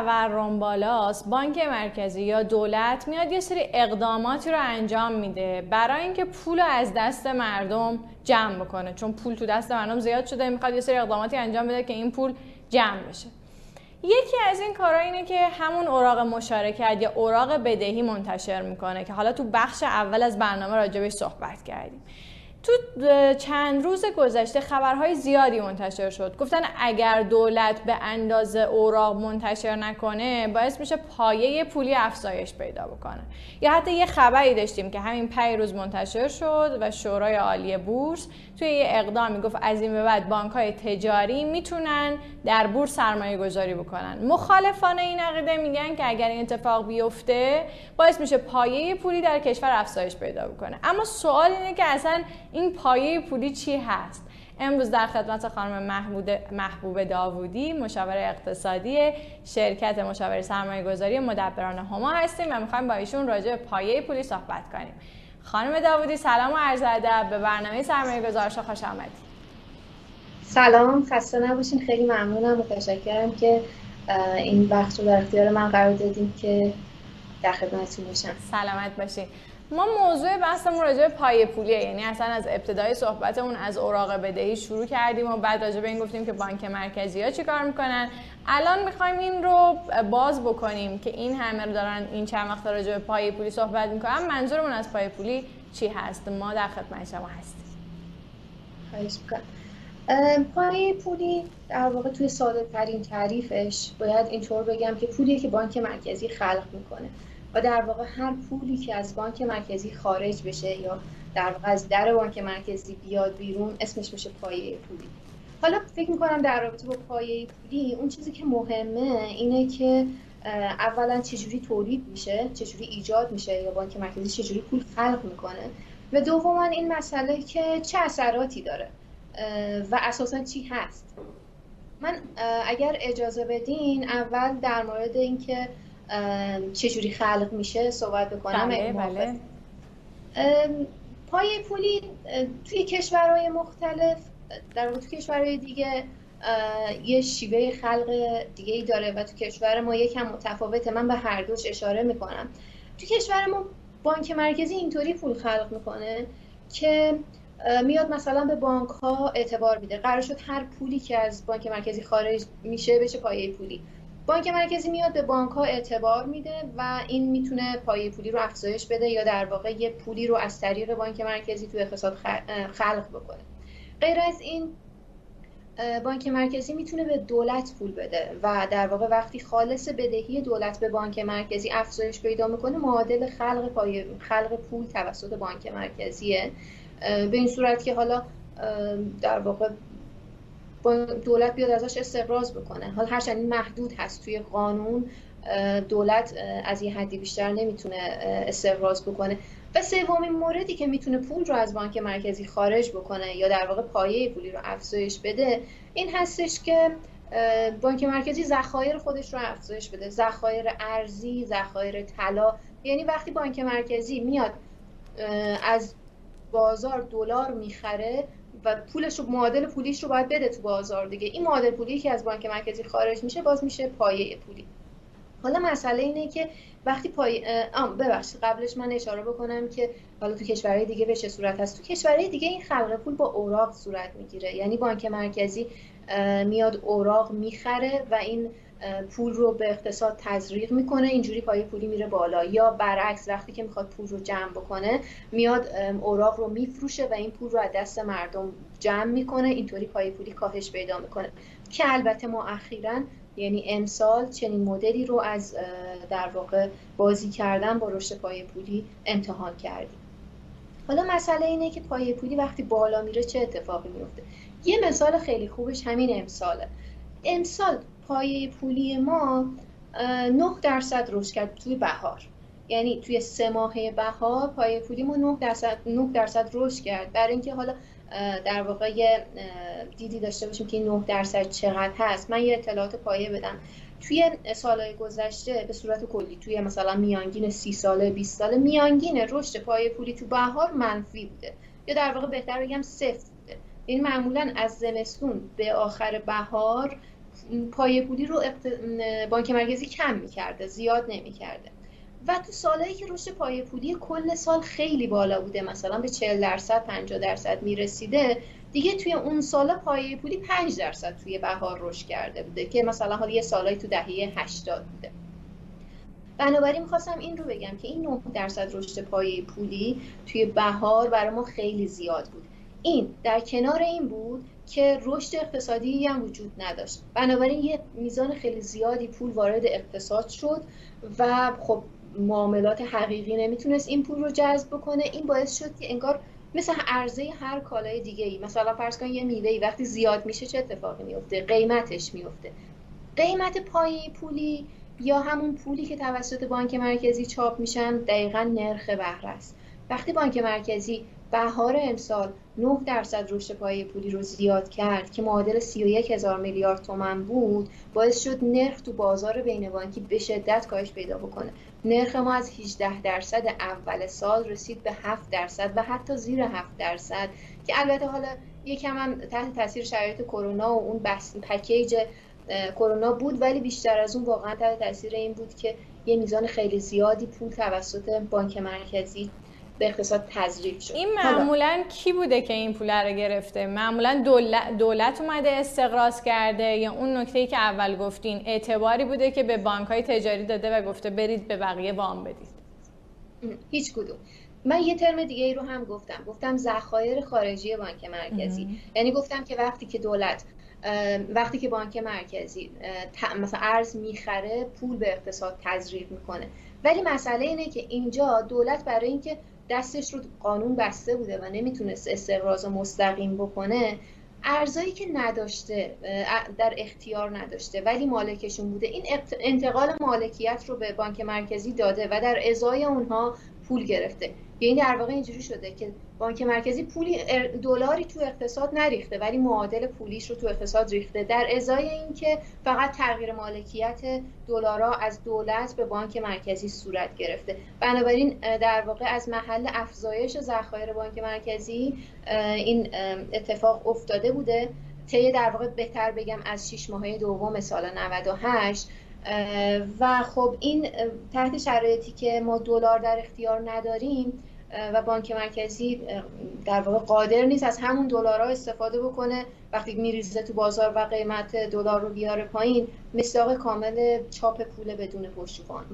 تورم بالاست بانک مرکزی یا دولت میاد یه سری اقداماتی رو انجام میده برای اینکه پول رو از دست مردم جمع بکنه. چون پول تو دست مردم زیاد شده می‌خواد یه سری اقداماتی انجام بده که این پول جمع بشه. یکی از این کارا اینه که همون اوراق مشارکت یا اوراق بدهی منتشر می‌کنه که حالا تو بخش اول از برنامه راجبش صحبت کردیم. تو چند روز گذشته خبرهای زیادی منتشر شد. گفتن اگر دولت به اندازه اوراق منتشر نکنه باعث میشه پایه پولی افزایش پیدا بکنه. یا حتی یه خبری داشتیم که همین پی روز منتشر شد و شورای عالی بورس توی یه اقدامی گفت از این به بعد بانک های تجاری می‌تونن در بورس سرمایه گذاری بکنن. مخالفان این عقیده میگن که اگر این اتفاق بیفته باعث میشه پایه پولی در کشور افزایش پیدا بکنه. اما سوال اینه که اصلا این پایه پولی چی هست؟ امروز در خدمت خانم محبوب داوودی مشاور اقتصادی شرکت مشاور سرمایه گذاری مدبران هما هستیم و می‌خوایم با ایشون راجع به پایه پولی صحبت کنیم. خانم داوودی سلام و عرض ادب. به برنامه سرمایه گذارش خوش آمدید. سلام خسته نباشین. خیلی ممنونم و تشکرم که این وقت رو در اختیار من قرار دادیم که در خدمتتون باشم. سلامت باشین. ما موضوع بحثمون راجع به پای پولیه یعنی اصلا از ابتدای صحبتمون از اوراق بدهی شروع کردیم و بعد راجع به این گفتیم که بانک مرکزی ها چیکار می‌کنن. الان می‌خوایم این رو باز بکنیم که این همه رو دارن این چند وقت راجع به پای پولی صحبت می‌کنن. منظورمون از پای پولی چی هست؟ ما در خدمت شما هستیم. پای پولی در واقع توی ساده ترین تعریفش باید اینطور بگم که پولی که بانک مرکزی خلق می‌کنه. و در واقع هر پولی که از بانک مرکزی خارج بشه یا در واقع از در بانک مرکزی بیاد بیرون اسمش میشه پایه پولی. حالا فکر می‌کنم در رابطه با پایه پولی اون چیزی که مهمه اینه که اولا چجوری تولید میشه چجوری ایجاد میشه یا بانک مرکزی چجوری پول خلق می‌کنه. و دوما این مسئله که چه اثراتی داره و اساسا چی هست. من اگر اجازه بدین اول در مورد اینکه چجوری خلق میشه صحبت بکنم؟ بله بله. پای پولی توی کشورهای مختلف در واقع توی کشورهای دیگه یه شیوه خلق دیگه ای داره و تو کشور ما یکم متفاوته. من به هر دوش اشاره می‌کنم. تو کشور ما بانک مرکزی اینطوری پول خلق می‌کنه که میاد مثلا به بانک ها اعتبار میده. قرار شد هر پولی که از بانک مرکزی خارج میشه بشه پایه پولی. بانک مرکزی میاد به بانک ها اعتبار میده و این می‌تونه پایه پولی رو افزایش بده یا در واقع یه پولی رو از طریق بانک مرکزی تو اقتصاد خلق بکنه. غیر از این بانک مرکزی می‌تونه به دولت پول بده و در واقع وقتی خالص بدهی دولت به بانک مرکزی افزایش پیدا می‌کنه معادل خلق پای خلق پول توسط بانک مرکزیه. به این صورت که حالا در واقع دولت بیاد ازش استقراض بکنه. حال هرچند این محدود هست توی قانون دولت از یه حدی بیشتر نمی‌تونه استقراض بکنه. و سومین موردی که می‌تونه پول رو از بانک مرکزی خارج بکنه یا در واقع پایه پولی رو افزایش بده این هستش که بانک مرکزی ذخایر خودش رو افزایش بده. ذخایر ارزی ذخایر طلا. یعنی وقتی بانک مرکزی میاد از بازار دلار می‌خره و پولش رو معادل پولیش رو باید بده تو بازار دیگه. این معادل پولی که از بانک مرکزی خارج میشه باز میشه پایه پولی. حالا مسئله اینه که وقتی پای آم ببخشید قبلش من اشاره بکنم که حالا تو کشورهای دیگه به چه صورت هست؟ تو کشورهای دیگه این خلق پول با اوراق صورت می‌گیره. یعنی بانک مرکزی میاد اوراق می‌خره و این پول رو به اقتصاد تزریق می‌کنه. اینجوری پای پولی میره بالا. یا برعکس وقتی که می‌خواد پول رو جمع بکنه میاد اوراق رو میفروشه و این پول رو از دست مردم جمع می‌کنه. اینطوری پای پولی کاهش پیدا می‌کنه. که البته ما اخیرا یعنی امسال چنین مدلی رو از در واقع بازی کردن با رشد پای پولی امتحان کردیم. حالا مسئله اینه که پای پولی وقتی بالا میره چه اتفاقی میفته؟ یه مثال خیلی خوبش همین امساله. امسال پایه پولی ما 9 درصد رشد کرد توی بهار. یعنی توی سه ماهه بهار پایه ما 9 درصد 9 درصد رشد کرد. برای اینکه حالا در واقع دیدی داشته باشیم که 9 درصد چقدر هست. من یه اطلاعات پایه بدم. توی سالهای گذشته به صورت کلی توی مثلا میانگین 30 ساله 20 ساله میانگین رشد پایه پولی تو بهار منفی بوده. یا در واقع بهتر بگم صفر. این معمولا از زمستون به آخر بهار پایه پولی رو بانک مرکزی کم می‌کرده زیاد نمی‌کرده. و تو سالهایی که رشد پایه پولی کل سال خیلی بالا بوده مثلا به 40 درصد 50 درصد می‌رسیده دیگه توی اون سالا پایه پولی 5 درصد توی بهار رشد کرده بوده که مثلا حالا یه سالایی تو دهه 80 بوده. بنابراین می‌خواستم این رو بگم که این 9 درصد رشد پایه پولی توی بهار برای ما خیلی زیاد بود. این در کنار این بود که رشد اقتصادی هم وجود نداشت. بنابراین یه میزان خیلی زیادی پول وارد اقتصاد شد و خب معاملات حقیقی نمی‌تونست این پول رو جذب بکنه. این باعث شد که انگار مثل عرضه هر کالای دیگه ای مثلا فرض کن یه میوه وقتی زیاد میشه چه اتفاقی میفته؟ قیمتش میفته. قیمت پایه پولی یا همون پولی که توسط بانک مرکزی چاپ میشن دقیقا نرخ بهره است. وقتی بانک مرکزی بهار امسال 9 درصد رشد پایه پولی رو زیاد کرد که معادل 31 هزار میلیارد تومن بود باعث شد نرخ تو بازار بین بانکی به شدت کاهش پیدا بکنه. نرخ ما از 18 درصد اول سال رسید به 7 درصد و حتی زیر 7 درصد که البته حالا یکم هم تحت تاثیر شرایط کرونا و اون پکیج کرونا بود ولی بیشتر از اون واقعا تحت تاثیر این بود که یه میزان خیلی زیادی پول توسط بانک مرکزی به اقتصاد تزریق شد. این معمولا کی بوده که این پول رو گرفته؟ معمولا دولت, دولت اومده استقراض کرده یا اون نکته ای که اول گفتین اعتباری بوده که به بانک های تجاری داده و گفته برید به بقیه وام بدید؟ هیچ کدوم. من یه ترم دیگه ای رو هم گفتم. گفتم ذخایر خارجی بانک مرکزی. یعنی گفتم که وقتی که دولت وقتی که بانک مرکزی مثلا ارز می‌خره پول به اقتصاد تزریق می‌کنه. ولی مسئله اینه که اینجا دولت برای اینکه دستش رو قانون بسته بوده و نمی‌تونست استقراض مستقیم بکنه ارزایی که نداشته در اختیار نداشته. ولی مالکشون بوده. این انتقال مالکیت رو به بانک مرکزی داده و در ازای اونها پول گرفته. یعنی در واقع اینجوری شده که بانک مرکزی پولی دلاری تو اقتصاد نریخته ولی معادل پولیش رو تو اقتصاد ریخته. در ازای اینکه فقط تغییر مالکیت دلارا از دولت به بانک مرکزی صورت گرفته. بنابراین در واقع از محل افزایش ذخایر بانک مرکزی این اتفاق افتاده بوده. طی در واقع بهتر بگم از 6 ماهه دوم سال 98 و خب این تحت شرایطی که ما دلار در اختیار نداریم و بانک مرکزی در واقع قادر نیست از همون دلارها استفاده بکنه وقتی میریزه تو بازار و قیمت دلار رو بیاره پایین مصداق کامل چاپ پول بدون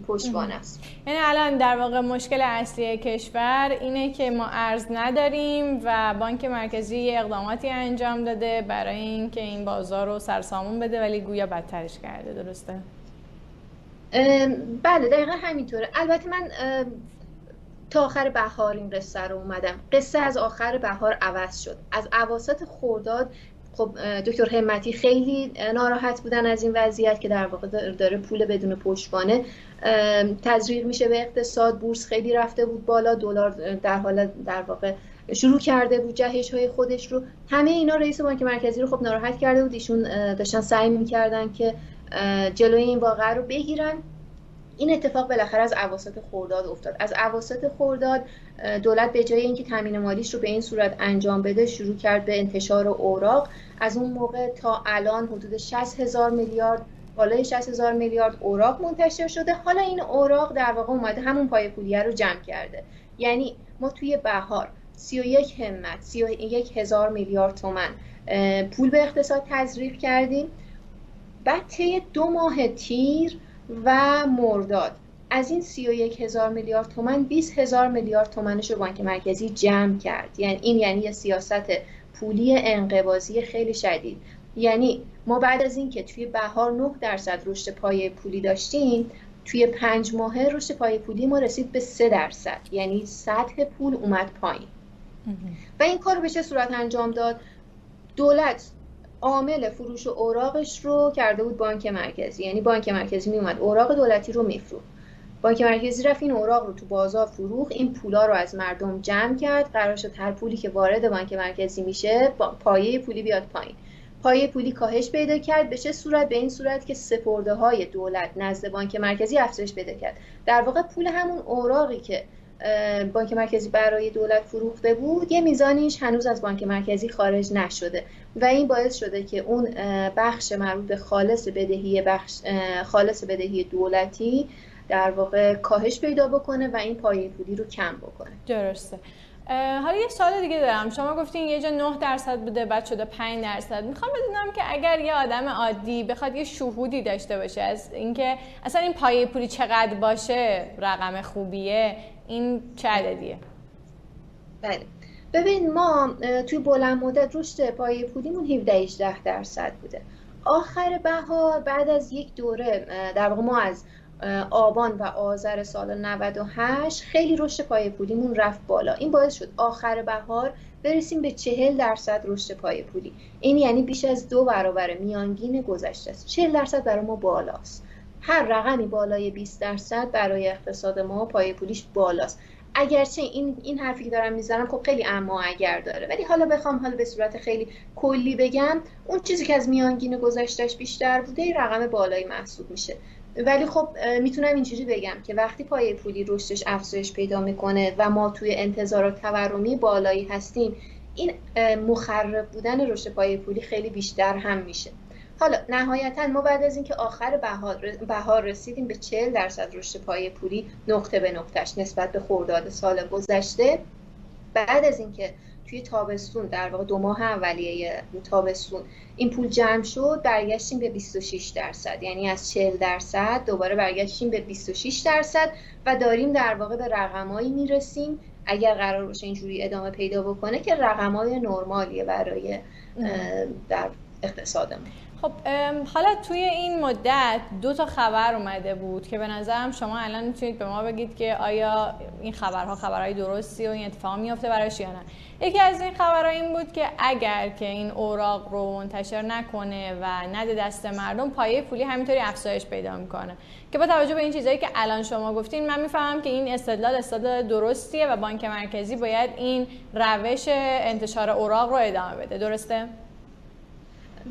پشتوان است. یعنی الان در واقع مشکل اصلی کشور اینه که ما ارز نداریم و بانک مرکزی اقداماتی انجام داده برای اینکه این بازار رو سرسامون بده ولی گویا بدترش کرده درسته؟ بله دقیقا همینطوره. البته من تا آخر بهار این قصه رو اومدم. قصه از آخر بهار عوض شد. از عواسط خورداد خب دکتر همتی خیلی ناراحت بودن از این وضعیت که در واقع داره پول بدون پشتوانه. تزریق میشه به اقتصاد. بورس خیلی رفته بود بالا. دلار در حال در واقع شروع کرده بود جهش های خودش رو. همه اینا رئیس بانک مرکزی رو خب ناراحت کرده بود. ایشون داشتن سعی می‌کردن که جلوی این واقعه رو بگیرن. این اتفاق بالاخره از اواسط خورداد افتاد. از اواسط خورداد دولت به جای اینکه تامین مالیش رو به این صورت انجام بده شروع کرد به انتشار اوراق. از اون موقع تا الان حدود 60 هزار میلیارد بالای 60 هزار میلیارد اوراق منتشر شده. حالا این اوراق در واقع اومده همون پای پولیه رو جمع کرده. یعنی ما توی بهار 31 همت 31 هزار میلیارد تومن پول به اقتصاد تزریق کردیم. بعد طی دو ماه تیر و مرداد. از این 31 هزار میلیارد تومن 20 هزار میلیارد تومنش رو بانک مرکزی جمع کرد. یعنی این یعنی یه سیاست پولی انقباضی خیلی شدید. یعنی ما بعد از اینکه توی بهار 9 درصد رشد پای پولی داشتیم توی پنج ماهه رشد پای پولی ما رسید به 3 درصد. یعنی سطح پول اومد پایین. و این کار به چه صورت انجام داد؟ دولت عامل فروش اوراقش رو کرده بود بانک مرکزی. یعنی بانک مرکزی میومد اوراق دولتی رو میفروخت. بانک مرکزی رفت این اوراق رو تو بازار فروخت. این پولا رو از مردم جمع کرد. قرار شد هر پولی که وارد بانک مرکزی میشه پایه پولی بیاد پایین. پایه پولی کاهش پیدا کرد. به چه صورت؟ به این صورت که سپرده های دولت نزد بانک مرکزی افزایش پیدا کرد. در واقع پول همون اوراقی که بانک مرکزی برای دولت فروخته بود. یه میزانیش هنوز از بانک مرکزی خارج نشده و این باعث شده که اون بخش مربوط به خالص بدهی بخش خالص بدهی دولتی در واقع کاهش پیدا بکنه و این پایه پولی رو کم بکنه. درسته. حالا یه سال دیگه دارم. شما گفتین یه جا 9 درصد بوده بعد شده 5 درصد. می‌خوام بدونم که اگر یه آدم عادی بخواد یه شهودی داشته باشه از اینکه اصلا این پایه پولی چقدر باشه رقم خوبیه این چه عددیه؟ بله. ببین ما توی بلند مدت رشد پایه پولیمون 17 18 درصد بوده. آخر بهار بعد از یک دوره در واقع ما از آبان و آذر سال 98 خیلی رشد پای پولیمون رفت بالا. این باعث شد آخر بهار برسیم به چهل درصد رشد پای پولی. این یعنی بیش از دو برابر میانگین گذشته است. چهل درصد برای ما بالاست. هر رقمی بالای 20 درصد برای اقتصاد ما پای پولیش بالاست. اگرچه این این حرفی که دارم می‌زنم خب خیلی اما اگر داره. ولی حالا بخوام حالا به صورت خیلی کلی بگم اون چیزی که از میانگین گذشتهش بیشتر بوده رقم بالایی محسوب میشه. ولی خب می‌تونم اینجوری بگم که وقتی پایه پولی رشدش افزایش پیدا می‌کنه و ما توی انتظارات تورمی بالایی هستیم این مخرب بودن رشد پایه پولی خیلی بیشتر هم میشه. حالا نهایتا ما بعد از اینکه آخر بهار, رسیدیم به 40 درصد رشد پایه پولی نقطه به نقطهش نسبت به خورداد سال گذشته. بعد از اینکه توی تابستون در واقع دو ماه اولیه تابستون این پول جمع شد برگشتیم به 26 درصد. یعنی از 40 درصد دوباره برگشتیم به 26 درصد و داریم در واقع به رقمایی می‌رسیم. اگر قرار باشه اینجوری ادامه پیدا بکنه که رقمای نرمالیه برای در اقتصادمون. خب حالا توی این مدت دو تا خبر اومده بود که به نظرم شما الان می‌تونید به ما بگید که آیا این خبرها خبرهای درستی و این اتفاق میافته برایش یا نه. یکی از این خبرها این بود که اگر که این اوراق رو منتشر نکنه و نده دست مردم پایه پولی همینطوری افزایش پیدا می‌کنه. که با توجه به این چیزهایی که الان شما گفتین من می‌فهمم که این استدلال استدلال درستیه و بانک مرکزی باید این روش انتشار اوراق رو ادامه بده. درسته؟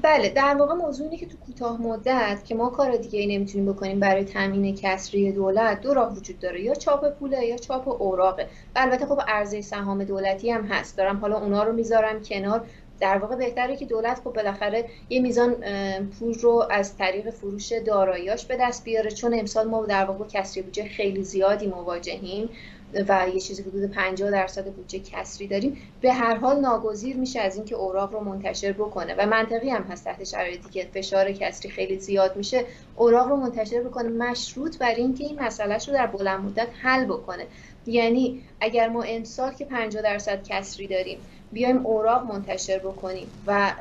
بله در واقع موضوع اینه که تو کوتاه مدت که ما کار دیگه ای نمی‌تونیم بکنیم برای تامین کسری دولت دو راه وجود داره. یا چاپ پوله یا چاپ اوراقه. البته خب عرضه سهام دولتی هم هست. دارم حالا اونا رو می‌ذارم کنار. در واقع بهتره که دولت خب بالاخره یه میزان پول رو از طریق فروش داراییاش به دست بیاره. چون امسال ما در واقع کسری بودجه خیلی زیادی مواجهیم. و یه چیزی حدود 50 درصد بودجه کسری داریم به هر حال ناگزیر میشه از اینکه اوراق رو منتشر بکنه. و منطقی هم هست تحت شرایطی که فشار کسری خیلی زیاد میشه اوراق رو منتشر بکنه. مشروط بر اینکه این مسئلهش رو در بلند مدت حل بکنه. یعنی اگر ما امسال که 50 درصد کسری داریم بیایم اوراق منتشر بکنیم و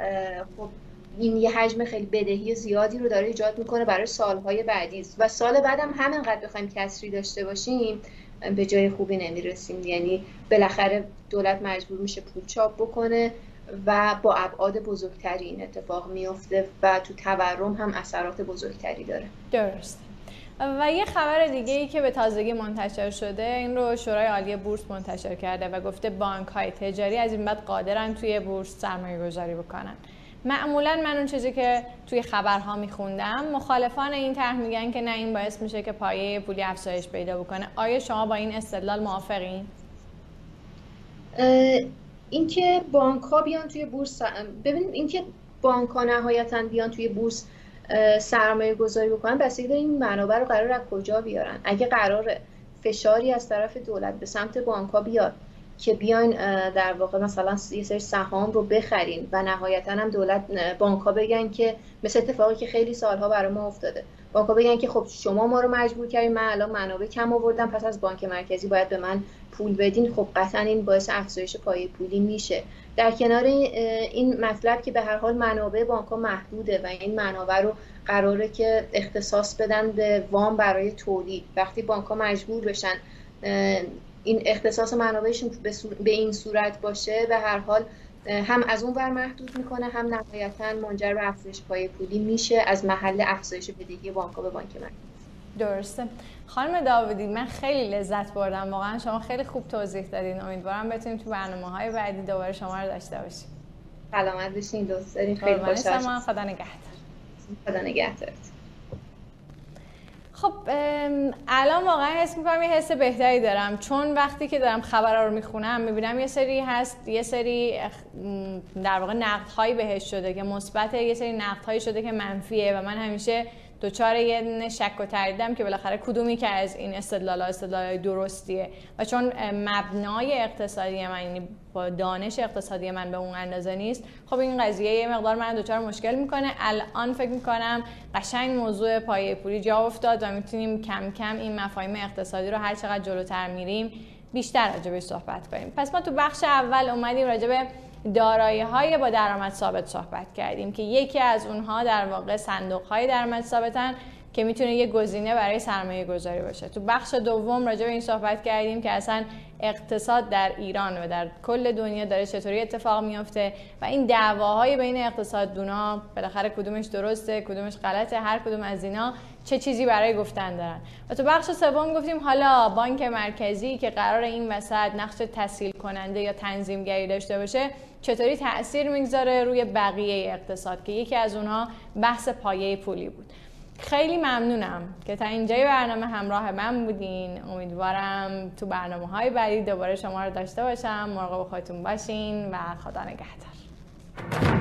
خب این یه حجم خیلی بدهی زیادی رو داره ایجاد می‌کنه برای سالهای بعدی. و سال بعدم همینقدر بخوایم کسری داشته باشیم به جای خوبی نمی‌رسیم. یعنی بالاخره دولت مجبور میشه پول چاپ بکنه و با ابعاد بزرگتری این اتفاق میفته و تو تورم هم اثرات بزرگتری داره. درست و یه خبر دیگه ای که به تازگی منتشر شده این رو شورای عالی بورس منتشر کرده و گفته بانک های تجاری از این بعد قادرن توی بورس سرمایه گذاری بکنن. معمولا من اون چیزی که توی خبرها میخوندم مخالفان این طرح میگن که نه این باعث میشه که پایه پولی افزایش پیدا بکنه. آیا شما با این استدلال موافقین؟ اینکه بانک ها بیان توی بورس ببینید اینکه بانک ها نهایتا بیان توی بورس سرمایه گذاری بکنن بسیاری این منابع رو قرار از کجا بیارن؟ اگه قرار فشاری از طرف دولت به سمت بانک ها بیاد که بیاین در واقع مثلا یه سری سهام رو بخرین و نهایتا هم دولت بانک ها بگن که مثل اتفاقی که خیلی سالها برای ما افتاده. بانک ها بگن که خب شما ما رو مجبور کردین من الان منابع کم آوردم پس از بانک مرکزی باید به من پول بدین. خب قطعا این باعث افزایش پایه پولی میشه. در کنار این مطلب که به هر حال منابع بانک محدوده و این منابع رو قراره که اختصاص بدن به وام برای تولید. وقتی بانک مجبور بشن این اختصاص منابعشون به این صورت باشه به هر حال هم از اون ور محدود می‌کنه هم نهایتا منجر به افزایش پای پولی میشه از محل افزایش بدهی بانک به بانک مرکزی درسته. خانم داودی من خیلی لذت بردم. واقعا شما خیلی خوب توضیح دادین. امیدوارم بتونیم تو برنامه های بعدی دوباره شما رو داشته باشیم. سلامت بشین دوست دارین خیلی خوشحال خدا نگهدار. خدا نگهدارت خب الان واقعا حس می‌کنم یه حس بهتری دارم. چون وقتی که دارم خبرها رو می‌خونم می‌بینم یه سری هست یه سری در واقع نقد هایی بهش شده که مثبت یه سری نقد هایی شده که منفیه و من همیشه دوچار یه شک و تردیدم که بالاخره کدومی که از این استدلال استدلال درستیه. و چون مبنای اقتصادی من یعنی با دانش اقتصادی من به اون اندازه نیست خب این قضیه یه مقدار من دوچار مشکل می‌کنه. الان فکر می‌کنم قشنگ موضوع پایه پولی جا افتاد و می‌تونیم کم کم این مفاهیم اقتصادی رو هر چقدر جلوتر میریم بیشتر راجبش صحبت کنیم. پس ما تو بخش اول اومدیم راجبه دارایی های با درآمد ثابت صحبت کردیم که یکی از اونها در واقع صندوق های درآمد ثابتن که می‌تونه یه گزینه برای سرمایه گذاری باشه. تو بخش دوم راجع به این صحبت کردیم که اصلا اقتصاد در ایران و در کل دنیا داره چطوری اتفاق میافته و این دعواهای بین اقتصاددونا بالاخره کدومش درسته کدومش غلطه هر کدوم از اینا چه چیزی برای گفتن دارن. و تو بخش سوم گفتیم حالا بانک مرکزی که قرار این وسط نقش تسهیل کننده یا تنظیمگری داشته باشه چطوری تاثیر می‌گذاره روی بقیه اقتصاد که یکی از اونها بحث پایه پولی بود. خیلی ممنونم که تا اینجای برنامه همراه من بودین. امیدوارم تو برنامه های بعدی دوباره شما رو داشته باشم. مراقب خودتون باشین و خدا نگهدار.